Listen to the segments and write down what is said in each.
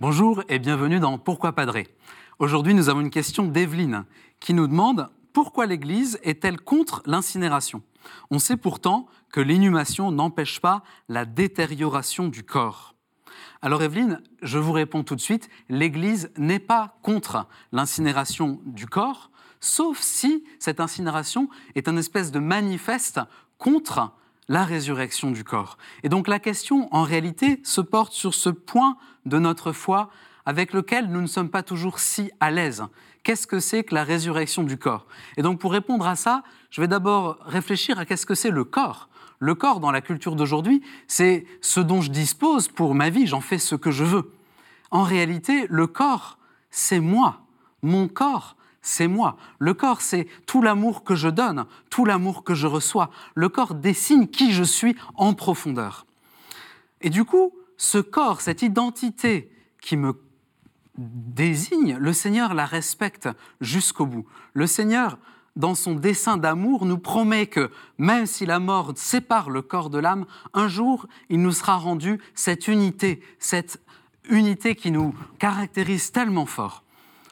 Bonjour et bienvenue dans Pourquoi Padré. Aujourd'hui, nous avons une question d'Evelyne qui nous demande pourquoi l'Église est-elle contre l'incinération? On sait pourtant que l'inhumation n'empêche pas la détérioration du corps. Alors Evelyne, je vous réponds tout de suite, l'Église n'est pas contre l'incinération du corps, sauf si cette incinération est un espèce de manifeste contre la résurrection du corps. Et donc la question, en réalité, se porte sur ce point de notre foi avec lequel nous ne sommes pas toujours si à l'aise. Qu'est-ce que c'est que la résurrection du corps? Et donc pour répondre à ça, je vais d'abord réfléchir à qu'est-ce que c'est le corps. Le corps, dans la culture d'aujourd'hui, c'est ce dont je dispose pour ma vie, j'en fais ce que je veux. En réalité, le corps, c'est moi. Mon corps, c'est moi. Le corps, c'est tout l'amour que je donne, tout l'amour que je reçois. Le corps dessine qui je suis en profondeur. Et du coup, ce corps, cette identité qui me désigne, le Seigneur la respecte jusqu'au bout. Le Seigneur, dans son dessein d'amour, nous promet que même si la mort sépare le corps de l'âme, un jour, il nous sera rendu cette unité, cette unité qui nous caractérise tellement fort.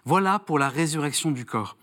Voilà pour la résurrection du corps.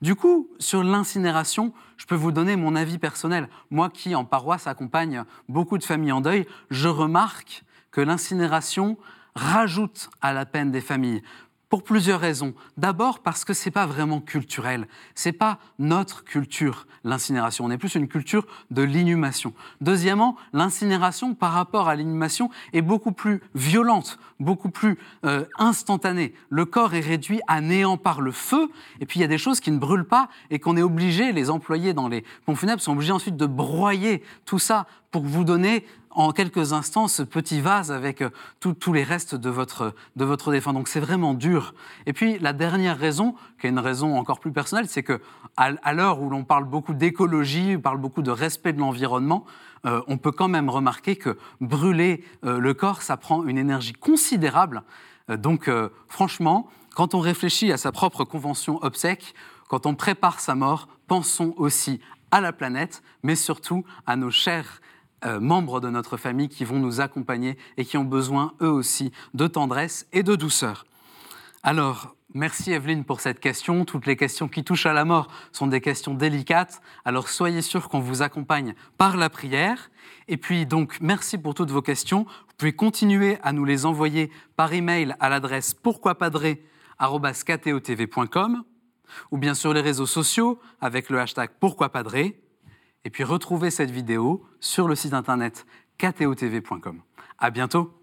Du coup, sur l'incinération, je peux vous donner mon avis personnel. Moi qui, en paroisse, accompagne beaucoup de familles en deuil, je remarque que l'incinération rajoute à la peine des familles pour plusieurs raisons. D'abord parce que c'est pas vraiment culturel, c'est pas notre culture l'incinération, on est plus une culture de l'inhumation. Deuxièmement, l'incinération par rapport à l'inhumation est beaucoup plus violente, beaucoup plus euh, instantanée. Le corps est réduit à néant par le feu et puis il y a des choses qui ne brûlent pas et qu'on est obligé les employés dans les pompes funèbres sont obligés ensuite de broyer tout ça pour vous donner en quelques instants ce petit vase avec euh, tous les restes de votre, de votre défunt. Donc c'est vraiment dur. Et puis la dernière raison, qui est une raison encore plus personnelle, c'est que à, l'heure où l'on parle beaucoup d'écologie, on parle beaucoup de respect de l'environnement, euh, on peut quand même remarquer que brûler euh, le corps, ça prend une énergie considérable. donc franchement, quand on réfléchit à sa propre convention obsèque, quand on prépare sa mort, pensons aussi à la planète, mais surtout à nos chers euh, membres de notre famille qui vont nous accompagner et qui ont besoin, eux aussi, de tendresse et de douceur. Alors, merci Evelyne pour cette question. Toutes les questions qui touchent à la mort sont des questions délicates. Alors, soyez sûrs qu'on vous accompagne par la prière. Et puis, donc, merci pour toutes vos questions. Vous pouvez continuer à nous les envoyer par email à l'adresse pourquoipadré.com ou bien sur les réseaux sociaux avec le hashtag pourquoipadré et puis retrouvez cette vidéo sur le site internet ktotv.com. À bientôt